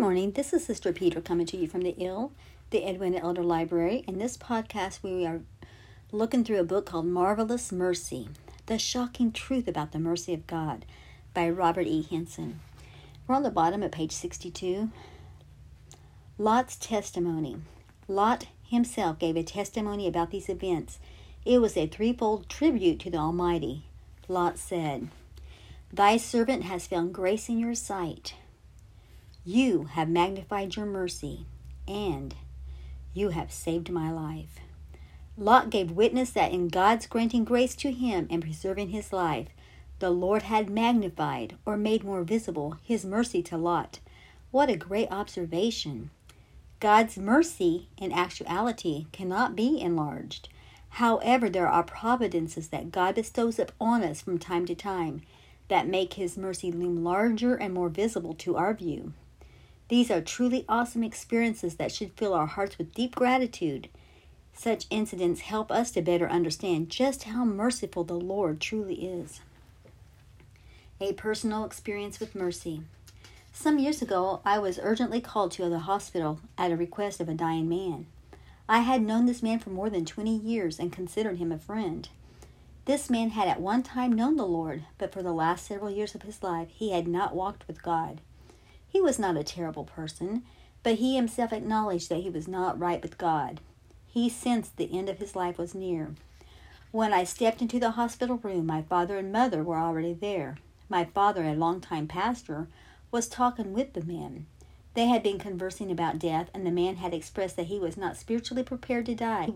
morning. This is Sister Peter coming to you from the Ill, the Edwina Elder Library. In this podcast, we are looking through a book called Marvelous Mercy The Shocking Truth About the Mercy of God by Robert E. Henson. We're on the bottom of page 62. Lot's testimony. Lot himself gave a testimony about these events. It was a threefold tribute to the Almighty. Lot said, Thy servant has found grace in your sight. You have magnified your mercy, and you have saved my life. Lot gave witness that in God's granting grace to him and preserving his life, the Lord had magnified or made more visible his mercy to Lot. What a great observation! God's mercy in actuality cannot be enlarged. However, there are providences that God bestows upon us from time to time that make his mercy loom larger and more visible to our view. These are truly awesome experiences that should fill our hearts with deep gratitude. Such incidents help us to better understand just how merciful the Lord truly is. A personal experience with mercy. Some years ago, I was urgently called to the hospital at a request of a dying man. I had known this man for more than 20 years and considered him a friend. This man had at one time known the Lord, but for the last several years of his life he had not walked with God. He was not a terrible person, but he himself acknowledged that he was not right with God. He sensed the end of his life was near. When I stepped into the hospital room, my father and mother were already there. My father, a long-time pastor, was talking with the man. They had been conversing about death, and the man had expressed that he was not spiritually prepared to die.